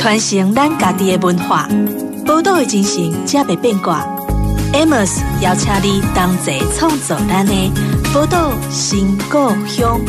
传承咱家己的文化，宝岛的精神才会变卦。Amos 邀请你同齐创作咱的宝岛新故乡。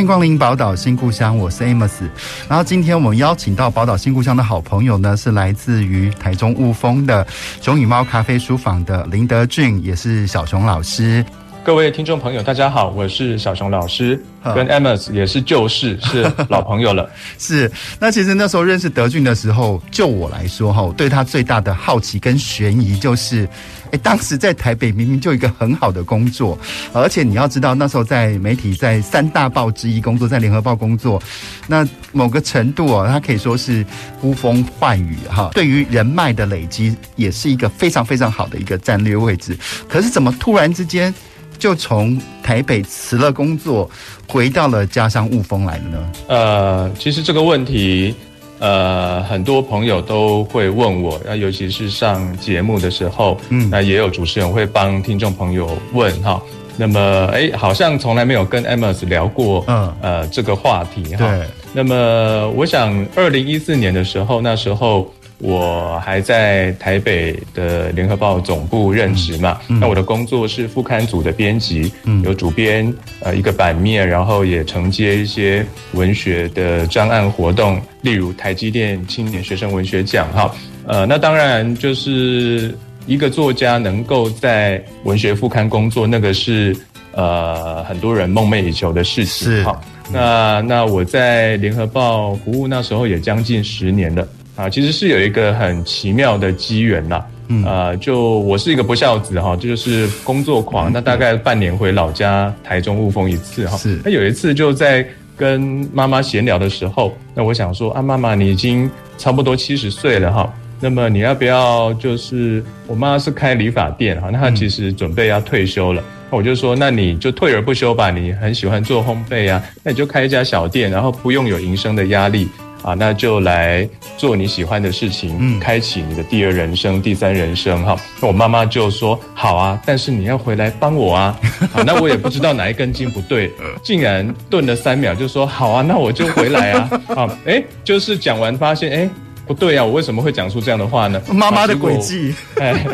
欢迎光临宝岛新故乡，我是 Amos。然后今天我们邀请到宝岛新故乡的好朋友呢，是来自于台中雾峰的熊与猫咖啡书房的林德俊，也是小熊老师。各位听众朋友，大家好，我是小熊老师，跟 Amos 也是旧识，是老朋友了。是，那其实那时候认识德俊的时候，就我来说哈，我对他最大的好奇跟悬疑就是，哎，当时在台北明明就一个很好的工作，而且你要知道那时候在媒体在三大报之一工作，在联合报工作，那某个程度哦，他可以说是呼风唤雨哈，对于人脉的累积也是一个非常非常好的一个战略位置。可是怎么突然之间？就从台北辞了工作，回到了家乡雾峰来的呢？呃，其实这个问题，呃，很多朋友都会问我，那尤其是上节目的时候，嗯，那也有主持人会帮听众朋友问哈。那么，哎，好像从来没有跟 Amos 聊过，嗯，呃，这个话题哈。对。那么，我想，二零一四年的时候，那时候。我还在台北的联合报总部任职嘛，那我的工作是副刊组的编辑，嗯、有主编呃一个版面，然后也承接一些文学的专案活动，例如台积电青年学生文学奖哈，呃，那当然就是一个作家能够在文学副刊工作，那个是呃很多人梦寐以求的事情哈。那那我在联合报服务那时候也将近十年了。啊，其实是有一个很奇妙的机缘啦，嗯，呃，就我是一个不孝子哈，这就是工作狂，那大概半年回老家台中雾峰一次哈，是，那有一次就在跟妈妈闲聊的时候，那我想说啊，妈妈你已经差不多七十岁了哈，那么你要不要就是我妈是开理发店哈，那她其实准备要退休了，那我就说那你就退而不休吧，你很喜欢做烘焙啊，那你就开一家小店，然后不用有营生的压力。啊，那就来做你喜欢的事情，嗯，开启你的第二人生、第三人生，哈。那我妈妈就说：“好啊，但是你要回来帮我啊。”啊，那我也不知道哪一根筋不对，竟然顿了三秒，就说：“好啊，那我就回来啊。”啊，哎，就是讲完发现，哎，不对啊，我为什么会讲出这样的话呢？妈妈的诡计，哎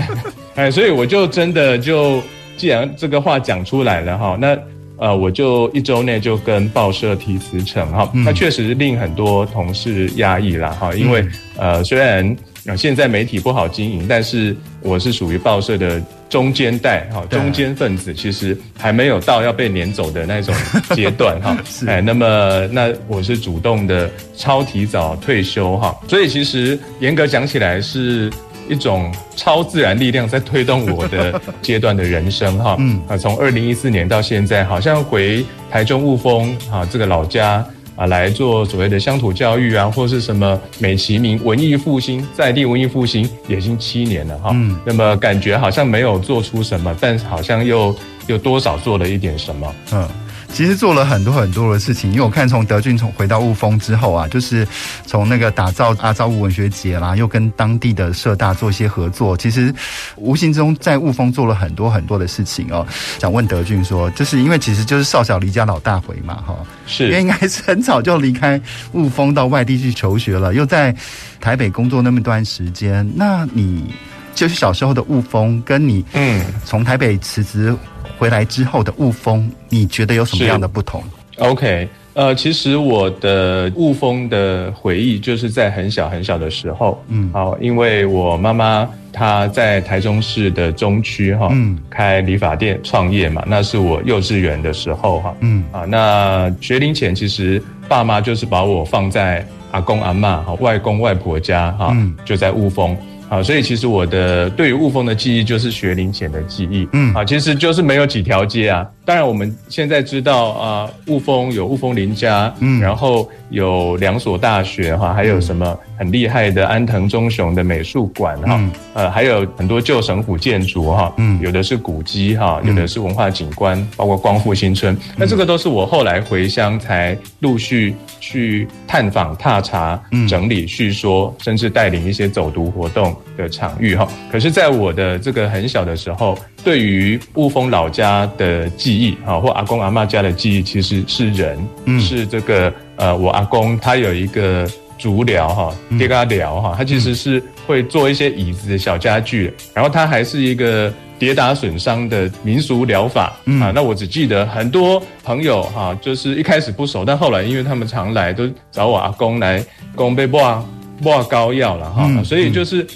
哎，所以我就真的就，既然这个话讲出来了，哈，那。呃，我就一周内就跟报社提辞呈哈，那确实令很多同事压抑啦哈，因为呃，虽然现在媒体不好经营，但是我是属于报社的中间代哈，中间分子，其实还没有到要被撵走的那种阶段哈。哎，那么那我是主动的超提早退休哈，所以其实严格讲起来是。一种超自然力量在推动我的阶段的人生哈，嗯。啊，从二零一四年到现在，好像回台中雾峰啊这个老家啊来做所谓的乡土教育啊，或是什么美其名文艺复兴，在地文艺复兴也已经七年了哈，嗯，那么感觉好像没有做出什么，但好像又又多少做了一点什么，嗯。其实做了很多很多的事情，因为我看从德俊从回到雾峰之后啊，就是从那个打造阿昭雾文学节啦，又跟当地的社大做一些合作，其实无形中在雾峰做了很多很多的事情哦。想问德俊说，就是因为其实就是少小离家老大回嘛，哈，是，因为应该是很早就离开雾峰到外地去求学了，又在台北工作那么一段时间，那你就是小时候的雾峰，跟你嗯从台北辞职。回来之后的雾峰，你觉得有什么样的不同？OK，呃，其实我的雾峰的回忆就是在很小很小的时候，嗯，好，因为我妈妈她在台中市的中区哈，嗯，开理发店创业嘛，那是我幼稚园的时候哈，嗯，啊，那学龄前其实爸妈就是把我放在阿公阿嬷、哈外公外婆家哈，嗯，就在雾峰。啊，所以其实我的对于雾峰的记忆就是学龄前的记忆，嗯，啊，其实就是没有几条街啊。当然我们现在知道啊，雾峰有雾峰林家，嗯，然后有两所大学哈，还有什么很厉害的安藤忠雄的美术馆哈，呃，还有很多旧省府建筑哈，嗯，有的是古迹哈，有的是文化景观，包括光复新村。那这个都是我后来回乡才陆续去探访、踏查、整理、叙说，甚至带领一些走读活动。的场域哈，可是，在我的这个很小的时候，对于雾峰老家的记忆哈，或阿公阿妈家的记忆，其实是人，嗯，是这个呃，我阿公他有一个竹寮哈，爹嘎寮哈，他其实是会做一些椅子的小家具，然后他还是一个跌打损伤的民俗疗法啊。那我只记得很多朋友哈，就是一开始不熟，但后来因为他们常来，都找我阿公来公被挂挂膏药了哈，所以就是。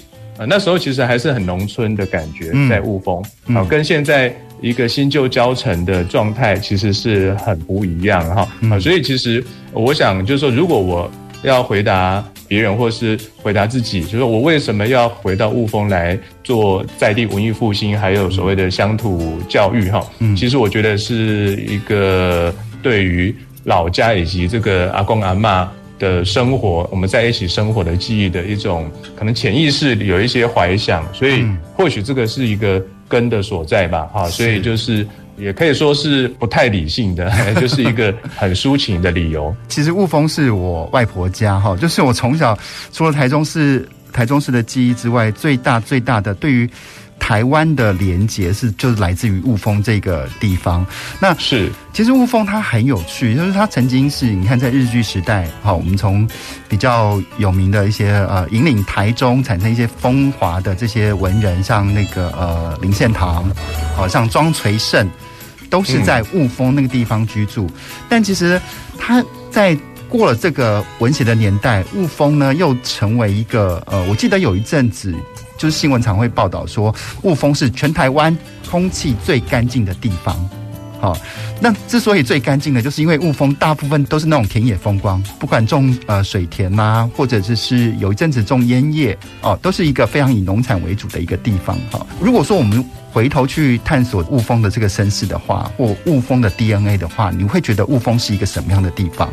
那时候其实还是很农村的感觉，在雾峰啊，跟现在一个新旧交成的状态其实是很不一样哈啊，所以其实我想就是说，如果我要回答别人或是回答自己，就是说我为什么要回到雾峰来做在地文艺复兴，还有所谓的乡土教育哈，其实我觉得是一个对于老家以及这个阿公阿嬷。的生活，我们在一起生活的记忆的一种可能潜意识有一些怀想，所以或许这个是一个根的所在吧，哈，所以就是也可以说是不太理性的，就是一个很抒情的理由。其实雾峰是我外婆家，哈，就是我从小除了台中市台中市的记忆之外，最大最大的对于。台湾的连结是就是来自于雾峰这个地方。那是其实雾峰它很有趣，就是它曾经是你看在日据时代，好，我们从比较有名的一些呃引领台中产生一些风华的这些文人，像那个呃林献堂，好像庄垂胜，都是在雾峰那个地方居住。嗯、但其实他在过了这个文学的年代，雾峰呢又成为一个呃，我记得有一阵子。就是新闻常会报道说，雾峰是全台湾空气最干净的地方。好，那之所以最干净的，就是因为雾峰大部分都是那种田野风光，不管种呃水田呐、或者就是有一阵子种烟叶哦，都是一个非常以农产为主的一个地方。哈，如果说我们回头去探索雾峰的这个身世的话，或雾峰的 DNA 的话，你会觉得雾峰是一个什么样的地方？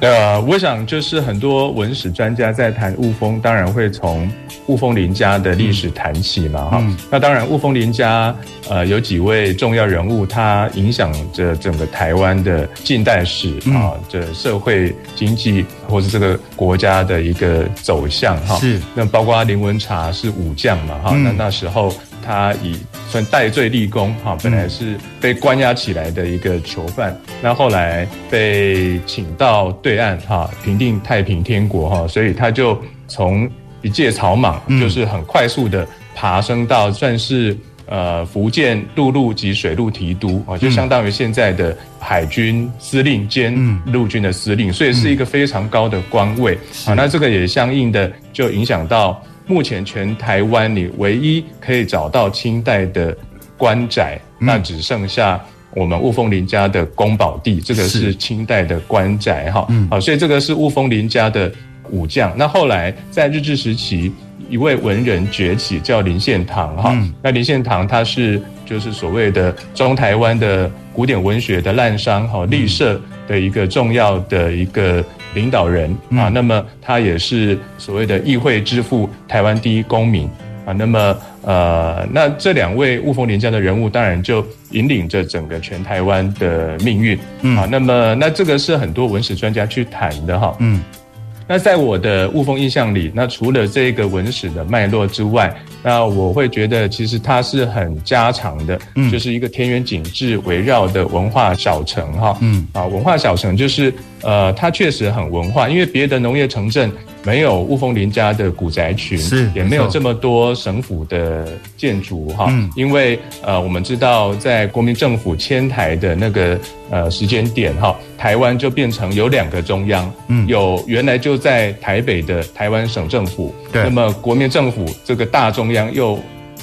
呃，我想就是很多文史专家在谈雾峰，当然会从雾峰林家的历史谈起嘛，哈、嗯。那当然，雾峰林家呃有几位重要人物，他影响着整个台湾的近代史啊，这、嗯、社会经济或是这个国家的一个走向哈。是。那包括林文茶是武将嘛，哈、嗯。那那时候。他以算戴罪立功，哈，本来是被关押起来的一个囚犯，那后来被请到对岸，哈，平定太平天国，哈，所以他就从一介草莽，就是很快速的爬升到算是呃福建陆路及水路提督，啊，就相当于现在的海军司令兼陆军的司令，所以是一个非常高的官位，啊，那这个也相应的就影响到。目前全台湾你唯一可以找到清代的官宅，嗯、那只剩下我们雾峰林家的宫保地，这个是清代的官宅哈。好，所以这个是雾峰林家的武将。那后来在日治时期，一位文人崛起，叫林献堂哈。嗯、那林献堂他是就是所谓的中台湾的古典文学的滥觞哈，立社的一个重要的一个。领导人啊，那么他也是所谓的议会之父，台湾第一公民啊。那么呃，那这两位雾峰林家的人物，当然就引领着整个全台湾的命运啊。那么那这个是很多文史专家去谈的哈。嗯。那在我的雾峰印象里，那除了这个文史的脉络之外，那我会觉得其实它是很家常的，嗯，就是一个田园景致围绕的文化小城哈，嗯，啊，文化小城就是呃，它确实很文化，因为别的农业城镇。没有雾峰林家的古宅群，是也没有这么多省府的建筑哈。嗯，因为呃，我们知道在国民政府迁台的那个呃时间点哈，台湾就变成有两个中央，嗯，有原来就在台北的台湾省政府，对，那么国民政府这个大中央又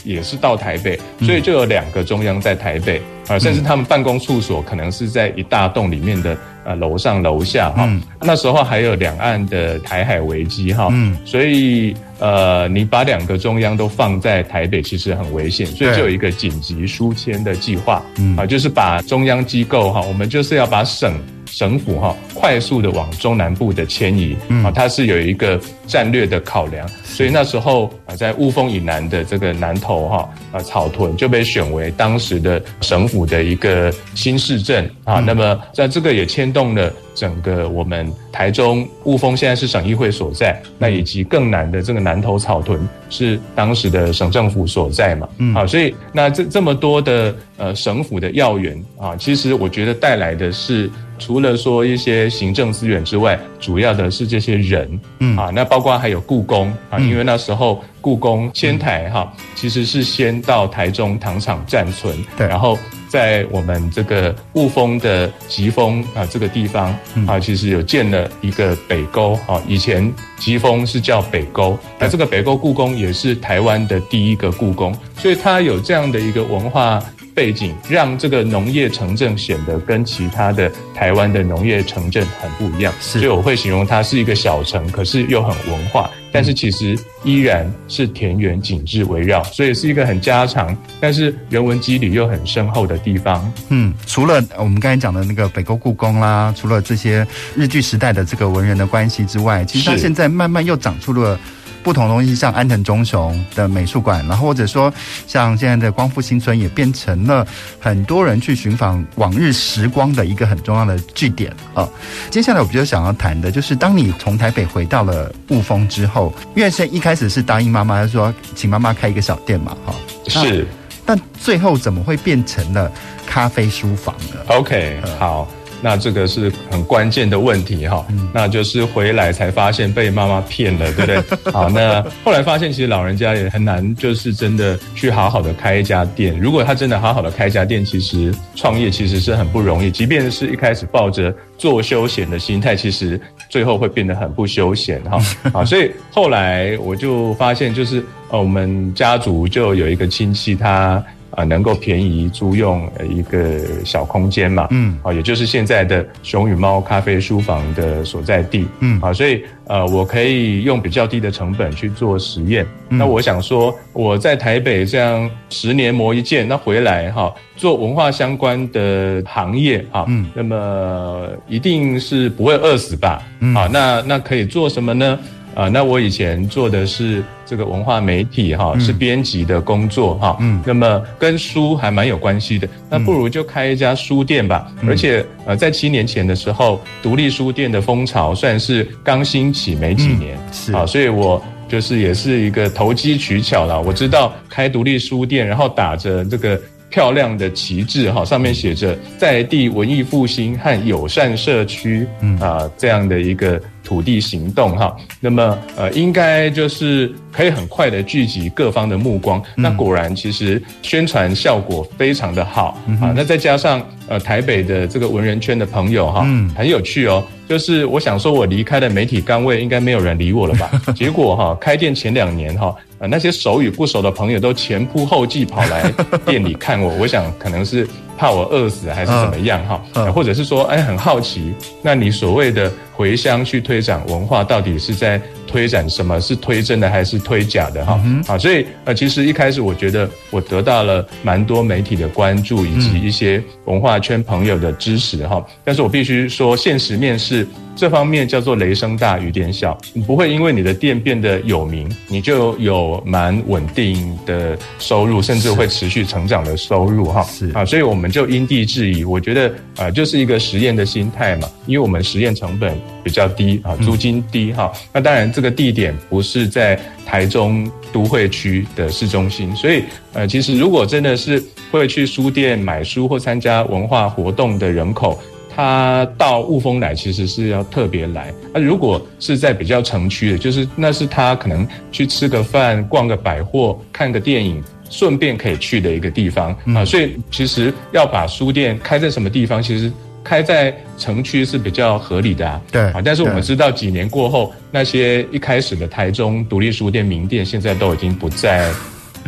也是到台北，所以就有两个中央在台北。啊，甚至他们办公处所可能是在一大栋里面的呃楼上楼下哈。嗯、那时候还有两岸的台海危机哈，嗯，所以呃，你把两个中央都放在台北，其实很危险，所以就有一个紧急书签的计划，嗯啊，就是把中央机构哈，我们就是要把省。省府哈，快速的往中南部的迁移啊，它是有一个战略的考量，所以那时候啊，在雾峰以南的这个南投哈啊草屯就被选为当时的省府的一个新市镇啊，那么在这个也牵动了。整个我们台中雾峰现在是省议会所在，那以及更南的这个南投草屯是当时的省政府所在嘛，嗯，好，所以那这这么多的呃省府的要员啊，其实我觉得带来的是除了说一些行政资源之外，主要的是这些人，嗯。啊，那包括还有故宫啊，因为那时候故宫迁台哈，其实是先到台中糖厂暂存，对，然后。在我们这个雾峰的吉峰啊这个地方啊，其实有建了一个北沟啊。以前吉峰是叫北沟，那这个北沟故宫也是台湾的第一个故宫，所以它有这样的一个文化背景，让这个农业城镇显得跟其他的台湾的农业城镇很不一样。所以我会形容它是一个小城，可是又很文化。但是其实依然是田园景致围绕，所以是一个很家常，但是人文肌理又很深厚的地方。嗯，除了我们刚才讲的那个北沟故宫啦，除了这些日据时代的这个文人的关系之外，其实它现在慢慢又长出了。不同东西，像安藤忠雄的美术馆，然后或者说像现在的光复新村，也变成了很多人去寻访往日时光的一个很重要的据点啊。接下来我比较想要谈的就是，当你从台北回到了雾峰之后，因为一开始是答应妈妈说请妈妈开一个小店嘛，哈，是，但最后怎么会变成了咖啡书房呢？OK，好。那这个是很关键的问题哈，那就是回来才发现被妈妈骗了，对不对？好，那后来发现其实老人家也很难，就是真的去好好的开一家店。如果他真的好好的开一家店，其实创业其实是很不容易。即便是一开始抱着做休闲的心态，其实最后会变得很不休闲哈。啊，所以后来我就发现，就是呃，我们家族就有一个亲戚他。啊，能够便宜租用一个小空间嘛？嗯，啊，也就是现在的熊与猫咖啡书房的所在地。嗯，啊，所以呃，我可以用比较低的成本去做实验。嗯、那我想说，我在台北这样十年磨一剑，那回来哈，做文化相关的行业哈，嗯，那么一定是不会饿死吧？嗯，啊，那那可以做什么呢？啊，那我以前做的是这个文化媒体哈，是编辑的工作哈，嗯，那么跟书还蛮有关系的，那不如就开一家书店吧。而且呃，在七年前的时候，独立书店的风潮算是刚兴起没几年，是啊，所以我就是也是一个投机取巧啦。我知道开独立书店，然后打着这个漂亮的旗帜哈，上面写着在地文艺复兴和友善社区，嗯啊，这样的一个。土地行动哈，那么呃，应该就是可以很快的聚集各方的目光。嗯、那果然，其实宣传效果非常的好、嗯、啊。那再加上呃，台北的这个文人圈的朋友哈，嗯、很有趣哦。就是我想说，我离开了媒体岗位，应该没有人理我了吧？结果哈，开店前两年哈，呃，那些熟与不熟的朋友都前仆后继跑来店里看我。我想可能是。怕我饿死还是怎么样哈？嗯、或者是说，哎，很好奇，那你所谓的回乡去推展文化，到底是在推展什么？是推真的还是推假的哈？嗯、啊，所以呃，其实一开始我觉得我得到了蛮多媒体的关注，以及一些文化圈朋友的支持哈。但是我必须说，现实面是。这方面叫做雷声大雨点小，你不会因为你的店变得有名，你就有蛮稳定的收入，甚至会持续成长的收入哈。是啊，所以我们就因地制宜，我觉得啊，就是一个实验的心态嘛，因为我们实验成本比较低啊，租金低哈。那当然这个地点不是在台中都会区的市中心，所以呃，其实如果真的是会去书店买书或参加文化活动的人口。他到雾峰来，其实是要特别来。那如果是在比较城区的，就是那是他可能去吃个饭、逛个百货、看个电影，顺便可以去的一个地方啊。所以其实要把书店开在什么地方，其实开在城区是比较合理的啊。对啊，但是我们知道几年过后，那些一开始的台中独立书店名店，现在都已经不在。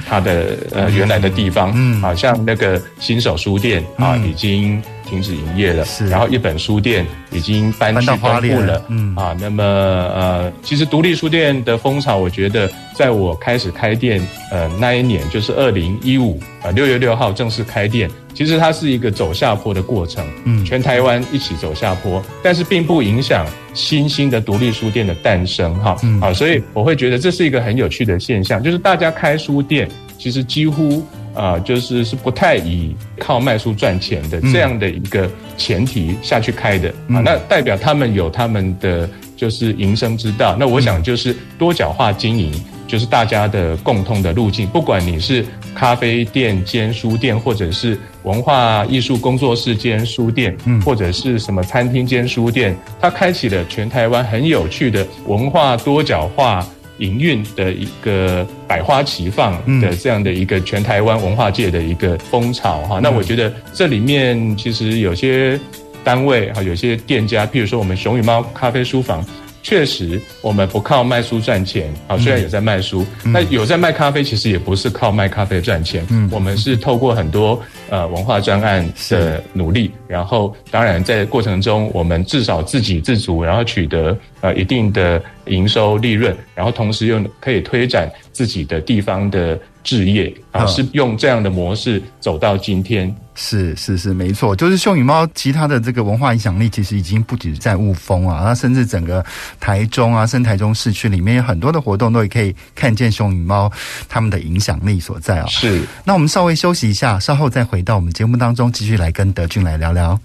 它的呃原来的地方，嗯，好像那个新手书店啊已经停止营业了，是，然后一本书店已经搬去东部了，嗯。啊，那么呃，其实独立书店的风潮，我觉得在我开始开店呃那一年，就是二零一五啊六月六号正式开店。其实它是一个走下坡的过程，嗯，全台湾一起走下坡，但是并不影响新兴的独立书店的诞生，哈，嗯，啊，所以我会觉得这是一个很有趣的现象，就是大家开书店，其实几乎啊，就是是不太以靠卖书赚钱的这样的一个前提下去开的，啊，那代表他们有他们的就是营生之道，那我想就是多角化经营。就是大家的共通的路径，不管你是咖啡店兼书店，或者是文化艺术工作室兼书店，嗯，或者是什么餐厅兼书店，它开启了全台湾很有趣的文化多角化营运的一个百花齐放的这样的一个全台湾文化界的一个风潮哈。那我觉得这里面其实有些单位哈，有些店家，譬如说我们熊与猫咖啡书房。确实，我们不靠卖书赚钱啊。虽然有在卖书，那、嗯、有在卖咖啡，其实也不是靠卖咖啡赚钱。嗯，我们是透过很多呃文化专案的努力，然后当然在过程中，我们至少自给自足，然后取得呃一定的营收利润，然后同时又可以推展自己的地方的置业啊，是用这样的模式走到今天。是是是，没错，就是熊与猫其他的这个文化影响力，其实已经不止在雾峰啊，那甚至整个台中啊，甚至台中市区里面有很多的活动，都也可以看见熊与猫他们的影响力所在啊。是，那我们稍微休息一下，稍后再回到我们节目当中，继续来跟德俊来聊聊。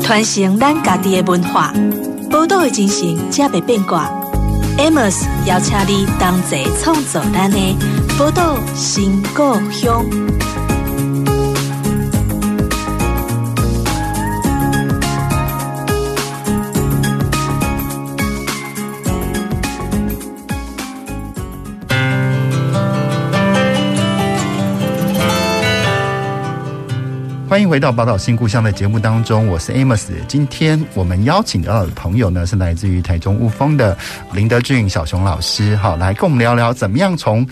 传承咱家己的文化，报道的精神，才袂变卦。Amos 邀请你同齐创作咱的宝岛新故乡。欢迎回到《宝岛新故乡》的节目当中，我是 Amos。今天我们邀请到的朋友呢，是来自于台中雾峰的林德俊小熊老师，好，来跟我们聊聊怎么样从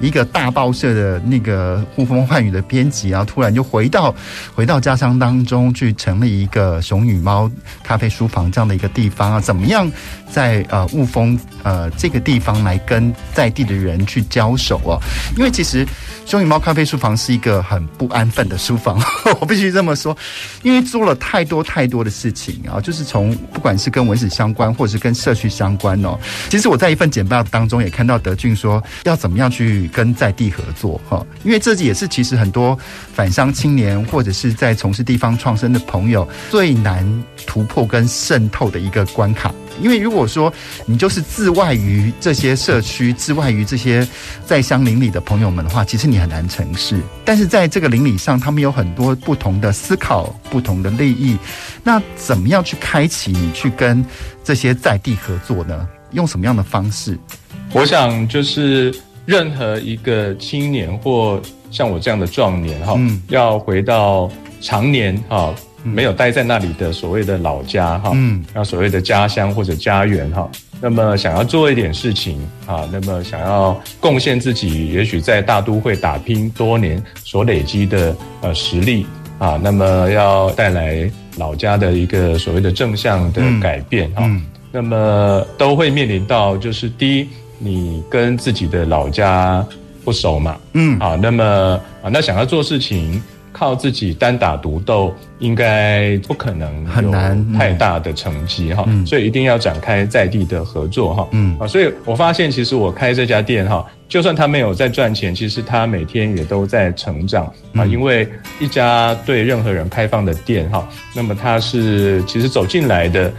一个大报社的那个呼风唤雨的编辑，然后突然就回到回到家乡当中去成立一个熊与猫咖啡书房这样的一个地方啊，怎么样在呃雾峰呃这个地方来跟在地的人去交手啊？因为其实熊与猫咖啡书房是一个很不安分的书房。我必须这么说，因为做了太多太多的事情啊，就是从不管是跟文史相关，或者是跟社区相关哦。其实我在一份简报当中也看到德俊说，要怎么样去跟在地合作哈，因为这也是其实很多返乡青年或者是在从事地方创生的朋友最难突破跟渗透的一个关卡。因为如果说你就是自外于这些社区，自外于这些在乡邻里的朋友们的话，其实你很难成事。但是在这个邻里上，他们有很多不同的思考、不同的利益。那怎么样去开启你去跟这些在地合作呢？用什么样的方式？我想就是任何一个青年或像我这样的壮年哈，嗯，要回到常年哈。没有待在那里的所谓的老家哈，嗯，那所谓的家乡或者家园哈，那么想要做一点事情啊，那么想要贡献自己，也许在大都会打拼多年所累积的呃实力啊，那么要带来老家的一个所谓的正向的改变哈，那么都会面临到就是第一，你跟自己的老家不熟嘛，嗯，啊，那么啊，那想要做事情。靠自己单打独斗，应该不可能很难太大的成绩哈，所以一定要展开在地的合作哈。嗯啊，所以我发现其实我开这家店哈，就算他没有在赚钱，其实他每天也都在成长啊。因为一家对任何人开放的店哈，那么他是其实走进来的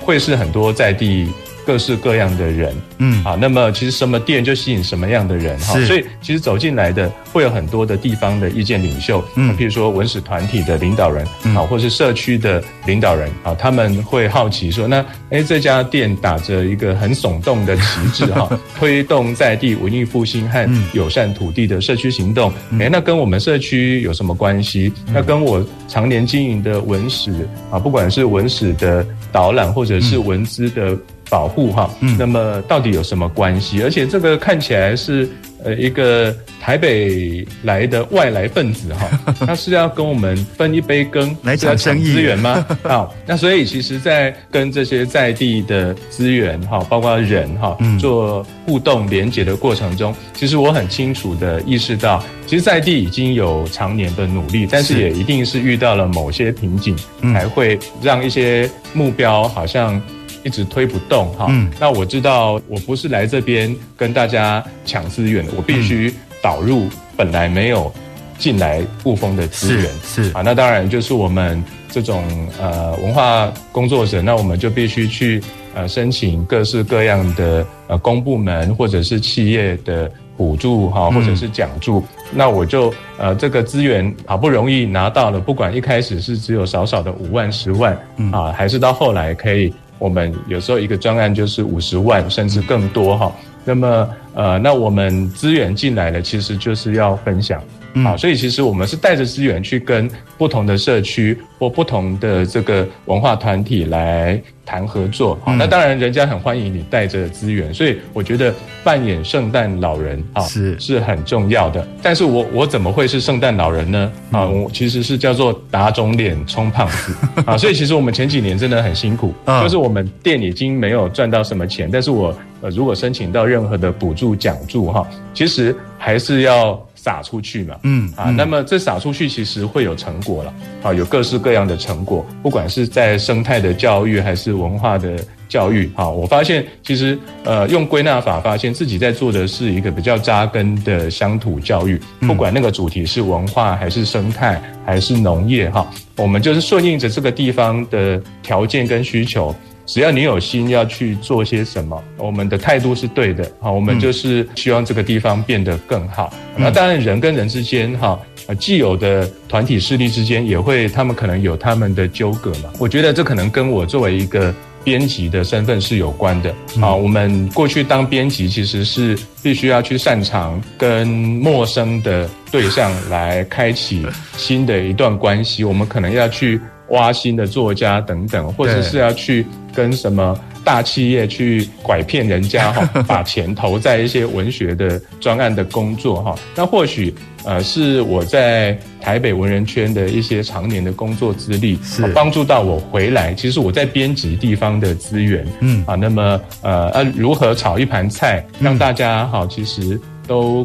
会是很多在地。各式各样的人，嗯，啊，那么其实什么店就吸引什么样的人哈，所以其实走进来的会有很多的地方的意见领袖，嗯，譬如说文史团体的领导人，啊，或是社区的领导人，啊，他们会好奇说，那哎，这家店打着一个很耸动的旗帜 哈，推动在地文艺复兴和友善土地的社区行动，哎，那跟我们社区有什么关系？那跟我常年经营的文史啊，不管是文史的导览或者是文资的。保护哈。嗯，那么到底有什么关系？而且这个看起来是呃一个台北来的外来分子哈，他是要跟我们分一杯羹来抢生意资源吗？好，那所以其实，在跟这些在地的资源哈，包括人哈，做互动连接的过程中，其实我很清楚的意识到，其实在地已经有常年的努力，但是也一定是遇到了某些瓶颈，才会让一些目标好像。一直推不动哈，嗯，那我知道我不是来这边跟大家抢资源的，我必须导入本来没有进来雾峰的资源，是，是。啊，那当然就是我们这种呃文化工作者，那我们就必须去呃申请各式各样的呃公部门或者是企业的补助哈，或者是奖助，嗯，那我就呃这个资源好不容易拿到了，不管一开始是只有少少的五万十万啊，还是到后来可以。我们有时候一个专案就是五十万甚至更多哈，那么呃，那我们资源进来了，其实就是要分享。好，所以其实我们是带着资源去跟不同的社区或不同的这个文化团体来谈合作。好，那当然人家很欢迎你带着资源，所以我觉得扮演圣诞老人啊是是很重要的。但是我我怎么会是圣诞老人呢？啊，我其实是叫做打肿脸充胖子 啊。所以其实我们前几年真的很辛苦，就是我们店已经没有赚到什么钱，但是我呃如果申请到任何的补助奖助哈，其实还是要。撒出去嘛，嗯啊，那么这撒出去其实会有成果了，啊，有各式各样的成果，不管是在生态的教育还是文化的教育，啊，我发现其实呃用归纳法发现自己在做的是一个比较扎根的乡土教育，不管那个主题是文化还是生态还是农业哈，我们就是顺应着这个地方的条件跟需求。只要你有心要去做些什么，我们的态度是对的，好，我们就是希望这个地方变得更好。那当然，人跟人之间，哈，既有的团体势力之间也会，他们可能有他们的纠葛嘛。我觉得这可能跟我作为一个编辑的身份是有关的。啊，我们过去当编辑其实是必须要去擅长跟陌生的对象来开启新的一段关系，我们可能要去。挖新的作家等等，或者是要去跟什么大企业去拐骗人家哈，把钱投在一些文学的专案的工作哈。那或许呃是我在台北文人圈的一些常年的工作资历，是帮助到我回来。其实我在编辑地方的资源，嗯啊，那么呃呃如何炒一盘菜，让大家哈其实都。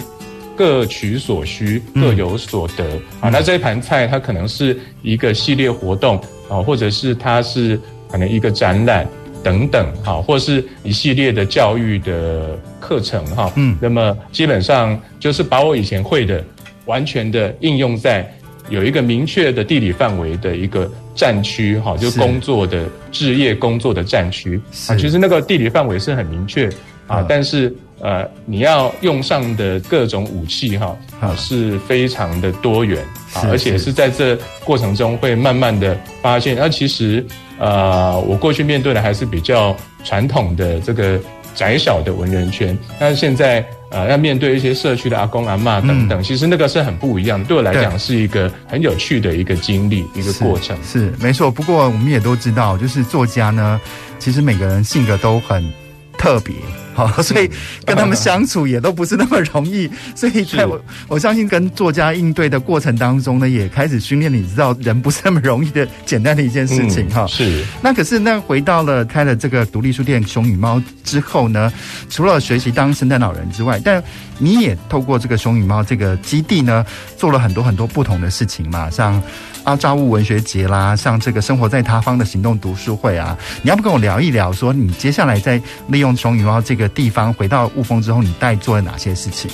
各取所需，各有所得啊。那这一盘菜，它可能是一个系列活动啊，或者是它是可能一个展览等等哈，或是一系列的教育的课程哈。嗯，那么基本上就是把我以前会的，完全的应用在有一个明确的地理范围的一个战区哈，就工作的置业工作的战区啊。其实那个地理范围是很明确啊，但是。呃，你要用上的各种武器哈，啊，是非常的多元啊，而且是在这过程中会慢慢的发现，那其实呃，我过去面对的还是比较传统的这个窄小的文人圈，但是现在呃，要面对一些社区的阿公阿妈等等，其实那个是很不一样的，对我来讲是一个很有趣的一个经历，一个过程。是，是没错，不过我们也都知道，就是作家呢，其实每个人性格都很特别。好，所以跟他们相处也都不是那么容易。所以在我我相信跟作家应对的过程当中呢，也开始训练你知道人不是那么容易的简单的一件事情哈。是。那可是那回到了开了这个独立书店熊与猫之后呢，除了学习当圣诞老人之外，但你也透过这个熊与猫这个基地呢，做了很多很多不同的事情嘛，像。啊，造物文学节啦，像这个生活在他方的行动读书会啊，你要不跟我聊一聊，说你接下来在利用熊与猫这个地方回到雾峰之后，你带做了哪些事情？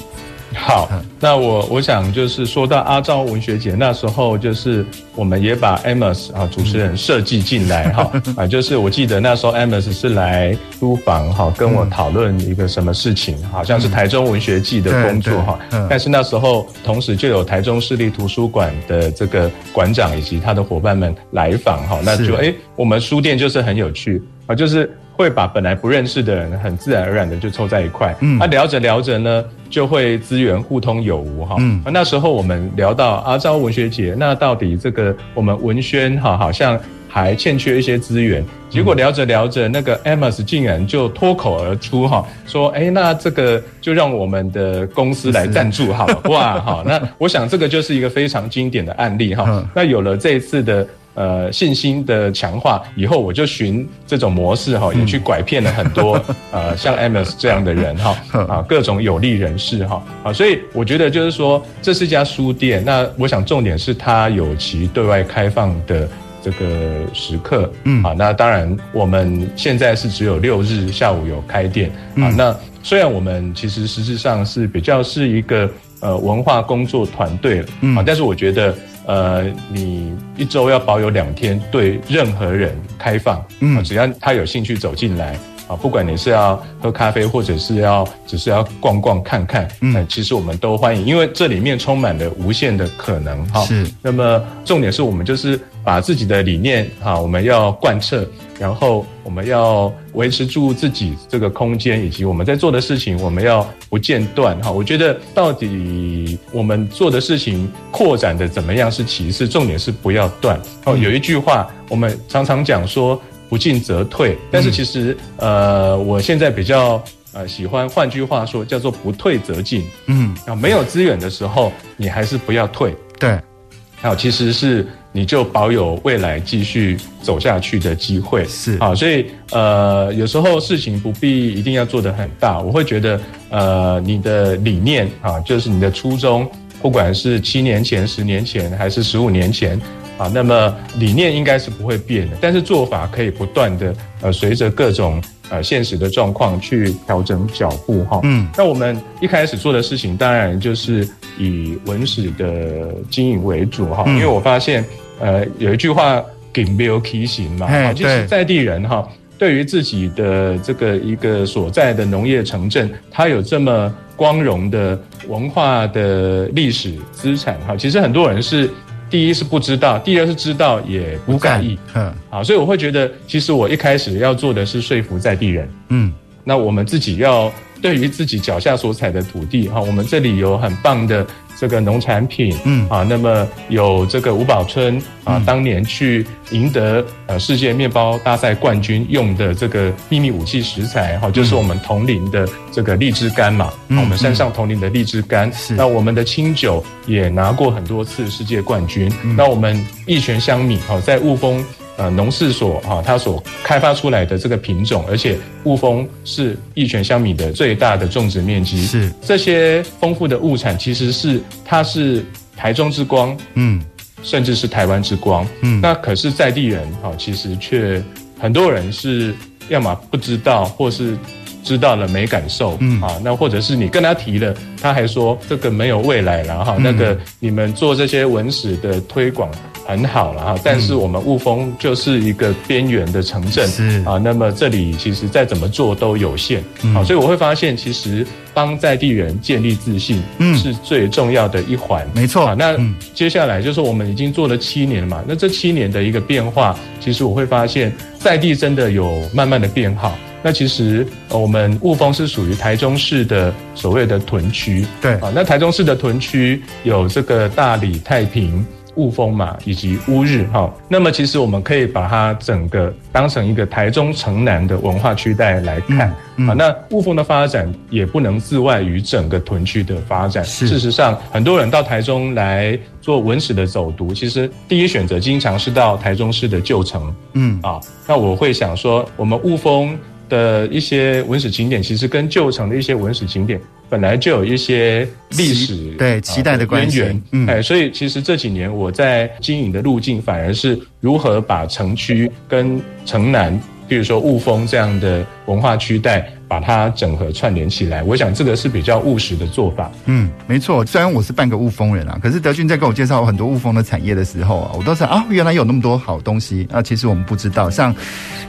好，那我我想就是说到阿昭文学节那时候，就是我们也把 Amos 啊主持人设计进来哈啊，就是我记得那时候 Amos 是来书房哈跟我讨论一个什么事情，好像是台中文学季的工作哈，但是那时候同时就有台中市立图书馆的这个馆长以及他的伙伴们来访哈，那就哎我们书店就是很有趣啊，就是。会把本来不认识的人很自然而然的就凑在一块。嗯，那、啊、聊着聊着呢，就会资源互通有无哈。嗯，那时候我们聊到阿昭文学节，那到底这个我们文宣哈，好像还欠缺一些资源。结果聊着聊着，那个 Amos 竟然就脱口而出哈，说：“哎，那这个就让我们的公司来赞助好了。”哇，好，那我想这个就是一个非常经典的案例哈。那有了这一次的。呃，信心的强化以后，我就循这种模式哈，也去拐骗了很多 呃，像 Amos 这样的人哈啊，各种有利人士哈啊，所以我觉得就是说，这是一家书店。那我想重点是它有其对外开放的这个时刻，嗯啊，那当然我们现在是只有六日下午有开店啊。那虽然我们其实实质上是比较是一个呃文化工作团队了，嗯啊，但是我觉得。呃，你一周要保有两天对任何人开放，嗯，只要他有兴趣走进来啊，不管你是要喝咖啡，或者是要只是要逛逛看看，嗯，其实我们都欢迎，因为这里面充满了无限的可能哈。是，那么重点是我们就是。把自己的理念哈，我们要贯彻，然后我们要维持住自己这个空间，以及我们在做的事情，我们要不间断哈。我觉得到底我们做的事情扩展的怎么样是其次，重点是不要断。哦，有一句话我们常常讲说“不进则退”，但是其实呃，我现在比较呃喜欢换句话说，叫做“不退则进”。嗯，啊，没有资源的时候，你还是不要退。对，好，其实是。你就保有未来继续走下去的机会，是啊，所以呃，有时候事情不必一定要做得很大，我会觉得呃，你的理念啊，就是你的初衷，不管是七年前、十年前还是十五年前啊，那么理念应该是不会变的，但是做法可以不断的呃，随着各种呃现实的状况去调整脚步哈。嗯，那我们一开始做的事情，当然就是以文史的经营为主哈，因为我发现。呃，有一句话给没有提醒嘛，哈，就是在地人哈，对于自己的这个一个所在的农业城镇，它有这么光荣的文化的历史资产哈，其实很多人是第一是不知道，第二是知道也不在意，嗯，好，所以我会觉得，其实我一开始要做的是说服在地人，嗯，那我们自己要对于自己脚下所踩的土地哈，我们这里有很棒的。这个农产品，嗯。啊，那么有这个吴宝春啊，当年去赢得呃世界面包大赛冠军用的这个秘密武器食材哈，就是我们铜陵的这个荔枝干嘛，我们山上铜陵的荔枝干，是。那我们的清酒也拿过很多次世界冠军，那我们一泉香米哈，在雾峰。呃，农事所哈，它所开发出来的这个品种，而且雾峰是义泉香米的最大的种植面积，是。这些丰富的物产，其实是它是台中之光，嗯，甚至是台湾之光，嗯，那可是在地人哈，其实却很多人是要么不知道，或是知道了没感受，嗯啊，那或者是你跟他提了，他还说这个没有未来了哈，那个你们做这些文史的推广。很好了哈，但是我们雾峰就是一个边缘的城镇，是啊，那么这里其实再怎么做都有限，好，所以我会发现，其实帮在地人建立自信，嗯，是最重要的一环，没错。那接下来就是我们已经做了七年了嘛，那这七年的一个变化，其实我会发现，在地真的有慢慢的变好。那其实我们雾峰是属于台中市的所谓的屯区，对啊，那台中市的屯区有这个大理、太平。雾峰嘛，以及乌日哈，那么其实我们可以把它整个当成一个台中城南的文化区带来看啊。嗯嗯、那雾峰的发展也不能自外于整个屯区的发展。事实上，很多人到台中来做文史的走读，其实第一选择经常是到台中市的旧城。嗯啊，那我会想说，我们雾峰的一些文史景点，其实跟旧城的一些文史景点。本来就有一些历史对期待的渊源，嗯，哎，所以其实这几年我在经营的路径，反而是如何把城区跟城南，比如说雾峰这样的文化区带，把它整合串联起来。我想这个是比较务实的做法。嗯，没错。虽然我是半个雾峰人啊，可是德俊在跟我介绍很多雾峰的产业的时候啊，我都想啊，原来有那么多好东西啊。其实我们不知道，像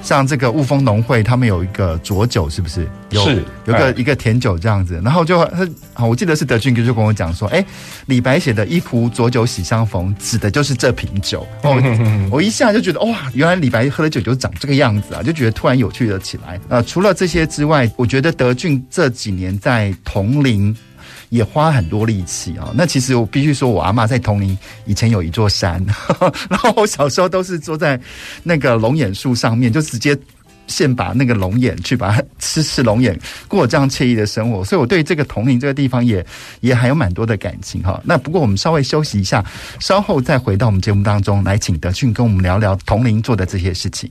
像这个雾峰农会，他们有一个浊酒，是不是？有是有个一个甜酒这样子。然后就他，我记得是德俊哥就跟我讲说，哎，李白写的一壶浊酒喜相逢，指的就是这瓶酒。哦，我一下就觉得哇，原来李白喝的酒就长这个样子啊，就觉得突然有趣了起来。呃，除了这些之外，我觉得德俊这几年在铜陵也花很多力气啊。那其实我必须说，我阿妈在铜陵以前有一座山，然后我小时候都是坐在那个龙眼树上面，就直接现把那个龙眼去把它吃吃龙眼，过这样惬意的生活。所以我对这个铜陵这个地方也也还有蛮多的感情哈。那不过我们稍微休息一下，稍后再回到我们节目当中来，请德俊跟我们聊聊铜陵做的这些事情。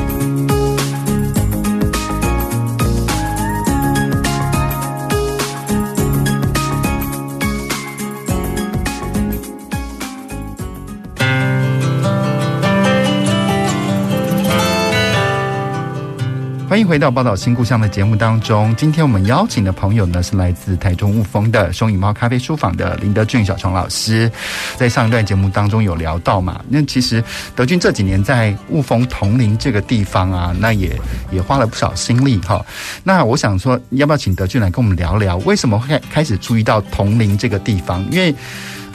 欢迎回到《报道新故乡》的节目当中。今天我们邀请的朋友呢，是来自台中雾峰的松影猫咖啡书坊的林德俊小虫老师。在上一段节目当中有聊到嘛，那其实德俊这几年在雾峰铜陵这个地方啊，那也也花了不少心力哈。那我想说，要不要请德俊来跟我们聊聊，为什么会开始注意到铜陵这个地方？因为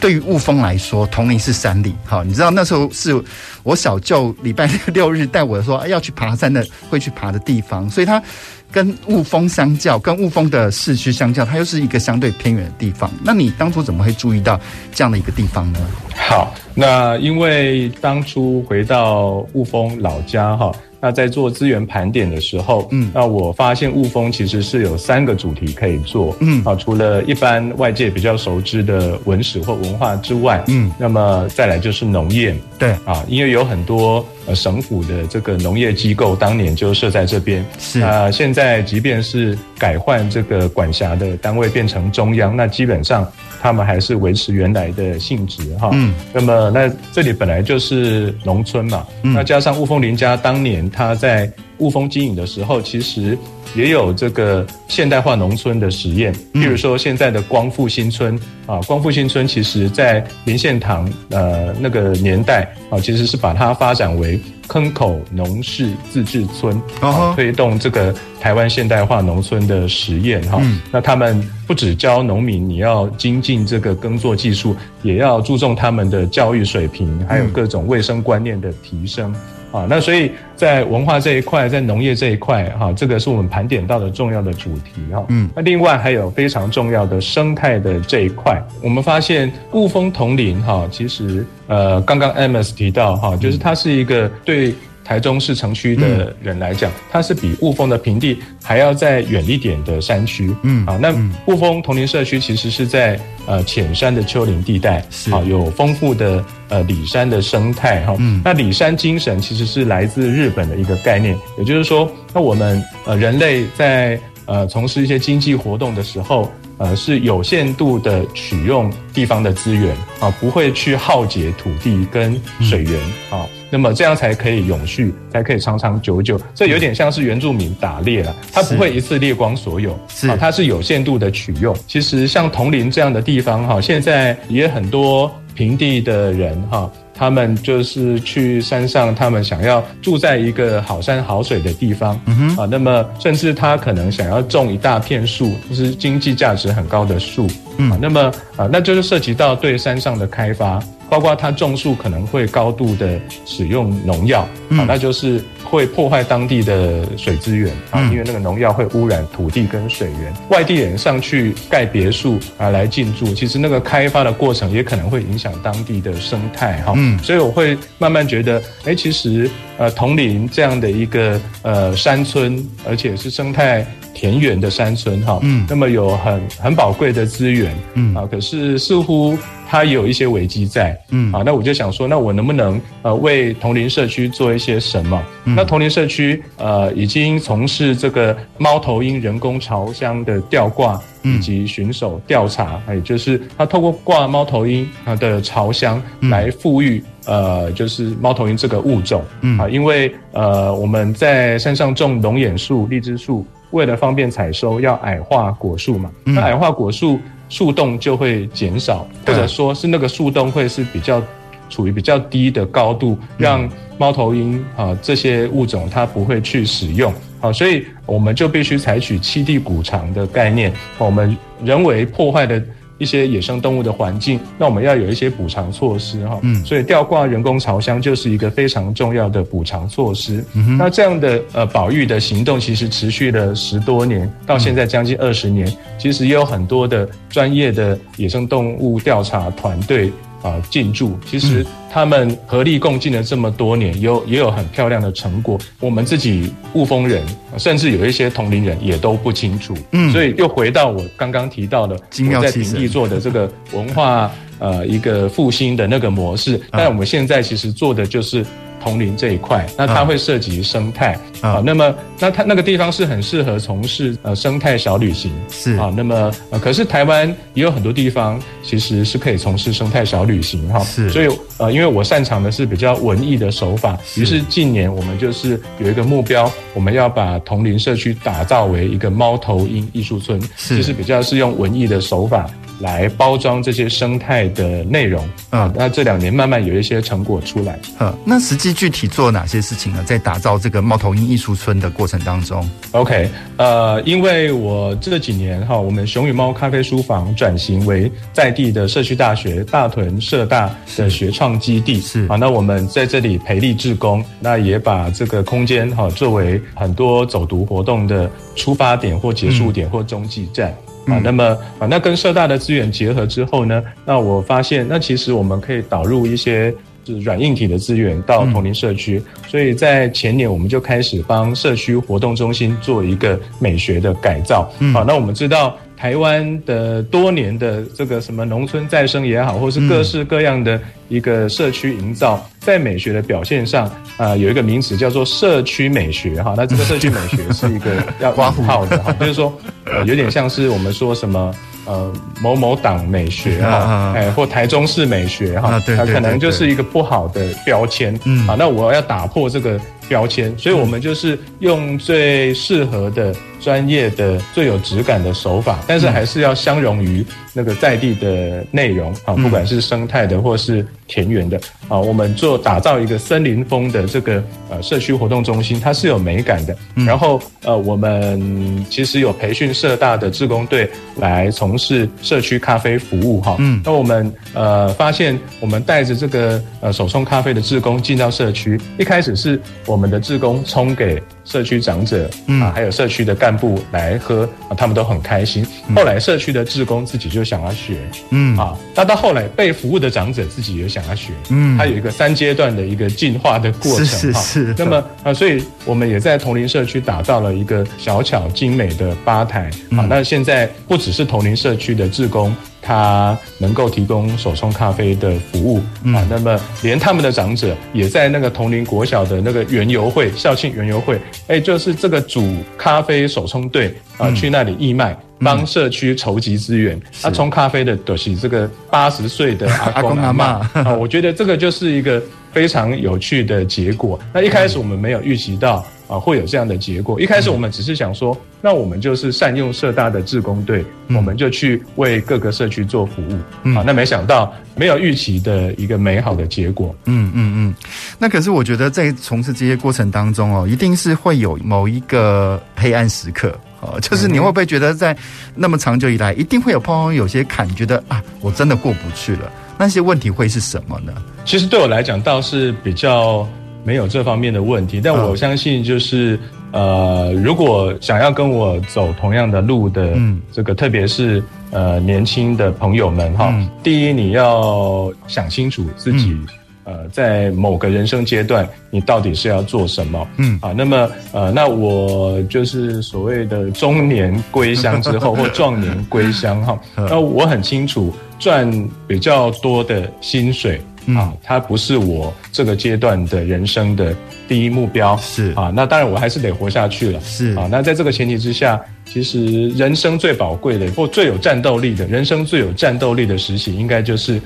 对于雾峰来说，同林是山里，好，你知道那时候是我小舅礼拜六日带我说要去爬山的，会去爬的地方，所以它跟雾峰相较，跟雾峰的市区相较，它又是一个相对偏远的地方。那你当初怎么会注意到这样的一个地方呢？好，那因为当初回到雾峰老家哈。那在做资源盘点的时候，嗯，那我发现雾峰其实是有三个主题可以做，嗯，啊，除了一般外界比较熟知的文史或文化之外，嗯，那么再来就是农业，对，啊，因为有很多呃省府的这个农业机构当年就设在这边，是。啊，现在即便是改换这个管辖的单位变成中央，那基本上。他们还是维持原来的性质哈，嗯，那么那这里本来就是农村嘛，嗯，那加上雾峰林家当年他在雾峰经营的时候，其实也有这个现代化农村的实验，譬如说现在的光复新村啊，光复新村其实在林献堂呃那个年代啊，其实是把它发展为。坑口农事自治村啊，推动这个台湾现代化农村的实验哈。那他们不只教农民你要精进这个耕作技术，也要注重他们的教育水平，还有各种卫生观念的提升。啊，那所以在文化这一块，在农业这一块，哈，这个是我们盘点到的重要的主题，哈。嗯，那另外还有非常重要的生态的这一块，我们发现雾峰铜林，哈，其实呃，刚刚 Amos 提到，哈，就是它是一个对。台中市城区的人来讲，它是比雾峰的平地还要再远一点的山区。嗯，啊，那雾峰同林社区其实是在呃浅山的丘陵地带，是啊，有丰富的呃里山的生态哈。嗯，那里山精神其实是来自日本的一个概念，也就是说，那我们呃人类在呃从事一些经济活动的时候。呃，是有限度的取用地方的资源啊，不会去耗竭土地跟水源啊，那么这样才可以永续，才可以长长久久。这有点像是原住民打猎了，他不会一次猎光所有，是啊，它是有限度的取用。其实像铜陵这样的地方哈，现在也很多平地的人哈。他们就是去山上，他们想要住在一个好山好水的地方，嗯哼啊，那么甚至他可能想要种一大片树，就是经济价值很高的树，嗯啊，那么啊，那就是涉及到对山上的开发，包括它种树可能会高度的使用农药，啊，那就是。会破坏当地的水资源啊，因为那个农药会污染土地跟水源。外地人上去盖别墅啊来进驻，其实那个开发的过程也可能会影响当地的生态哈。嗯，所以我会慢慢觉得，哎，其实呃，桐林这样的一个呃山村，而且是生态田园的山村哈，嗯，那么有很很宝贵的资源，嗯啊，可是似乎它有一些危机在，嗯，啊，那我就想说，那我能不能呃为同林社区做一些什么？嗯、那同林社区呃已经从事这个猫头鹰人工巢箱的吊挂以及巡守调查，也、嗯、就是它透过挂猫头鹰它的巢箱来富裕、嗯、呃就是猫头鹰这个物种，嗯。啊，因为呃我们在山上种龙眼树、荔枝树，为了方便采收，要矮化果树嘛，那矮化果树。树洞就会减少，或者说是那个树洞会是比较处于比较低的高度，让猫头鹰啊这些物种它不会去使用。啊，所以我们就必须采取栖地补偿的概念，我们人为破坏的。一些野生动物的环境，那我们要有一些补偿措施哈。嗯，所以吊挂人工巢箱就是一个非常重要的补偿措施。嗯，那这样的呃保育的行动其实持续了十多年，到现在将近二十年，其实也有很多的专业的野生动物调查团队。啊，进驻，其实他们合力共进了这么多年，有也有很漂亮的成果。我们自己雾峰人，甚至有一些同龄人也都不清楚。嗯，所以又回到我刚刚提到的，我在平地做的这个文化呃一个复兴的那个模式。但我们现在其实做的就是。桐林这一块，那它会涉及生态啊，啊。那么，那它那个地方是很适合从事呃生态小旅行，是啊。那么，呃，可是台湾也有很多地方其实是可以从事生态小旅行哈。是。所以呃，因为我擅长的是比较文艺的手法，于是近年我们就是有一个目标，我们要把桐林社区打造为一个猫头鹰艺术村，是，就是比较是用文艺的手法。来包装这些生态的内容，嗯，那这两年慢慢有一些成果出来，嗯，那实际具体做哪些事情呢？在打造这个猫头鹰艺术村的过程当中，OK，呃，因为我这几年哈，我们熊与猫咖啡书房转型为在地的社区大学大屯社大的学创基地，是啊，那我们在这里培力志工，那也把这个空间哈作为很多走读活动的出发点或结束点或中继站。嗯啊，那么啊，那跟社大的资源结合之后呢，那我发现，那其实我们可以导入一些就是软硬体的资源到同龄社区，所以在前年我们就开始帮社区活动中心做一个美学的改造。好，那我们知道。台湾的多年的这个什么农村再生也好，或是各式各样的一个社区营造，在美学的表现上，啊，有一个名词叫做社区美学哈。那这个社区美学是一个 要挂号的哈，就是说，呃，有点像是我们说什么呃某某党美学哈，哎，或台中市美学哈，它可能就是一个不好的标签。嗯，啊，那我要打破这个标签，所以我们就是用最适合的。专业的、最有质感的手法，但是还是要相容于那个在地的内容啊，不管是生态的或是田园的啊，我们做打造一个森林风的这个呃社区活动中心，它是有美感的。然后呃，我们其实有培训社大的志工队来从事社区咖啡服务哈。嗯，那我们呃发现，我们带着这个呃手冲咖啡的志工进到社区，一开始是我们的志工冲给社区长者啊，还有社区的干部来喝啊，他们都很开心。后来社区的志工自己就想要学，嗯啊，那到后来被服务的长者自己也想要学，嗯，它有一个三阶段的一个进化的过程，是是是。那么啊，所以我们也在同林社区打造了一个小巧精美的吧台啊。那现在不只是同林社区的志工。他能够提供手冲咖啡的服务啊，那么连他们的长者也在那个同林国小的那个园游会、校庆园游会，哎，就是这个煮咖啡手冲队啊，去那里义卖，帮社区筹集资源。他冲咖啡的都是这个八十岁的阿公阿妈啊，我觉得这个就是一个非常有趣的结果。那一开始我们没有预期到。啊，会有这样的结果。一开始我们只是想说，那我们就是善用社大的志工队，我们就去为各个社区做服务。啊，那没想到没有预期的一个美好的结果。嗯嗯嗯。那可是我觉得在从事这些过程当中哦，一定是会有某一个黑暗时刻。哦，就是你会不会觉得在那么长久以来，一定会有碰到有些坎，觉得啊，我真的过不去了。那些问题会是什么呢？其实对我来讲，倒是比较。没有这方面的问题，但我相信就是，呃，如果想要跟我走同样的路的，这个特别是呃年轻的朋友们哈，第一你要想清楚自己，呃，在某个人生阶段你到底是要做什么，嗯。啊，那么呃，那我就是所谓的中年归乡之后 或壮年归乡哈，那我很清楚。赚比较多的薪水。啊，它不是我这个阶段的人生的第一目标，是。啊，那当然我还是得活下去了，是。啊，那在这个前提之下，其实人生最宝贵的或最有战斗力的，人生最有战斗力的时期，应该就是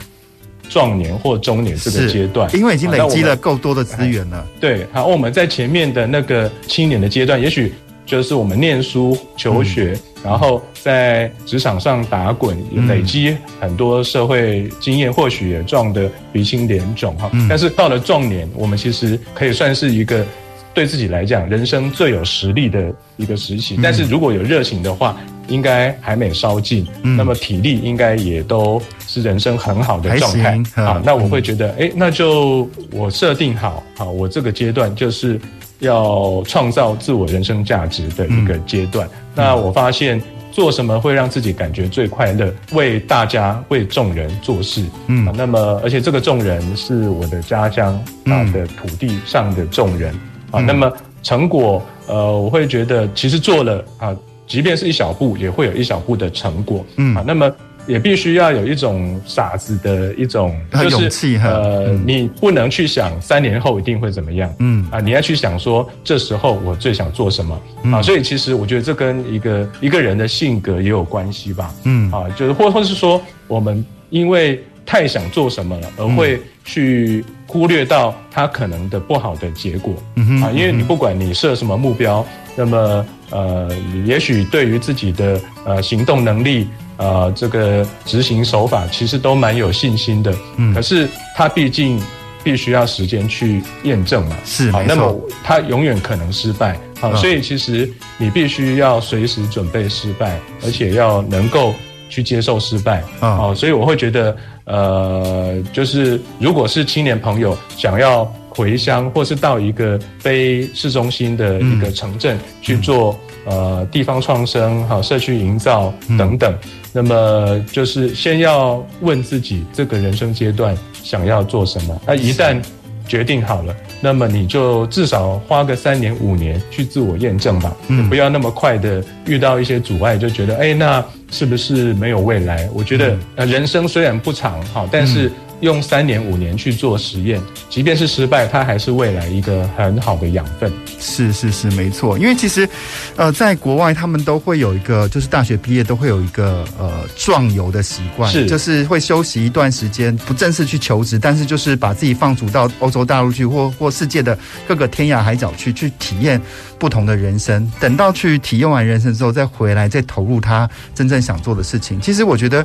壮年或中年这个阶段，因为已经累积了够多的资源了。对，好，我们在前面的那个青年的阶段，也许。就是我们念书求学，嗯、然后在职场上打滚，累积很多社会经验，或许也撞得鼻青脸肿哈。嗯、但是到了壮年，我们其实可以算是一个对自己来讲人生最有实力的一个时期。嗯、但是如果有热情的话，应该还没烧尽，嗯、那么体力应该也都是人生很好的状态啊。那我会觉得，哎、欸，那就我设定好，好，我这个阶段就是。要创造自我人生价值的一个阶段。嗯、那我发现做什么会让自己感觉最快乐？为大家、为众人做事。嗯、啊，那么而且这个众人是我的家乡啊的土地上的众人、嗯、啊。那么成果，呃，我会觉得其实做了啊，即便是一小步，也会有一小步的成果。嗯啊，那么。也必须要有一种傻子的一种，就是勇气呃，嗯、你不能去想三年后一定会怎么样，嗯。啊，你要去想说这时候我最想做什么、嗯、啊，所以其实我觉得这跟一个一个人的性格也有关系吧，嗯。啊，就是或或是说我们因为太想做什么了，而会去忽略到他可能的不好的结果，嗯啊，因为你不管你设什么目标，那么呃，也许对于自己的呃行动能力。呃，这个执行手法其实都蛮有信心的，嗯，可是他毕竟必须要时间去验证嘛，是，好，那么他永远可能失败，好，所以其实你必须要随时准备失败，而且要能够去接受失败，啊，所以我会觉得，呃，就是如果是青年朋友想要回乡，或是到一个非市中心的一个城镇去做。呃，地方创生、好社区营造等等，嗯、那么就是先要问自己这个人生阶段想要做什么。那一旦决定好了，那么你就至少花个三年五年去自我验证吧。嗯，不要那么快的遇到一些阻碍就觉得，哎，那是不是没有未来？我觉得，呃，人生虽然不长，哈，但是。用三年五年去做实验，即便是失败，它还是未来一个很好的养分。是是是，没错。因为其实，呃，在国外他们都会有一个，就是大学毕业都会有一个呃壮游的习惯，是就是会休息一段时间，不正式去求职，但是就是把自己放逐到欧洲大陆去，或或世界的各个天涯海角去，去体验不同的人生。等到去体验完人生之后，再回来，再投入他真正想做的事情。其实我觉得，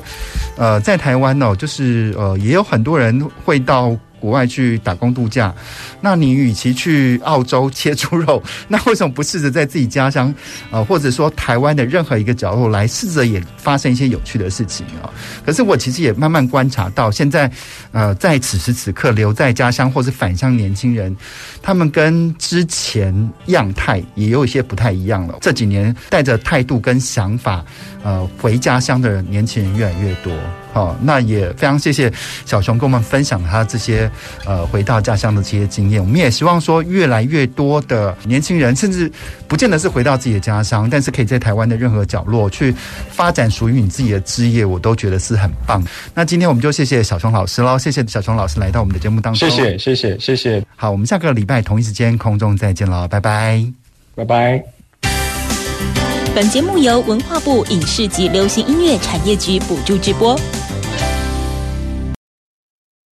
呃，在台湾哦，就是呃，也有很。多人会到国外去打工度假，那你与其去澳洲切猪肉，那为什么不试着在自己家乡，呃，或者说台湾的任何一个角落来试着也发生一些有趣的事情啊？可是我其实也慢慢观察到，现在呃，在此时此刻留在家乡或是返乡年轻人，他们跟之前样态也有一些不太一样了。这几年带着态度跟想法，呃，回家乡的年轻人越来越多。好，那也非常谢谢小熊跟我们分享他这些呃回到家乡的这些经验。我们也希望说，越来越多的年轻人，甚至不见得是回到自己的家乡，但是可以在台湾的任何角落去发展属于你自己的职业，我都觉得是很棒。那今天我们就谢谢小熊老师喽，谢谢小熊老师来到我们的节目当中。谢谢，谢谢，谢谢。好，我们下个礼拜同一时间空中再见喽，拜拜，拜拜。本节目由文化部影视及流行音乐产业局补助直播。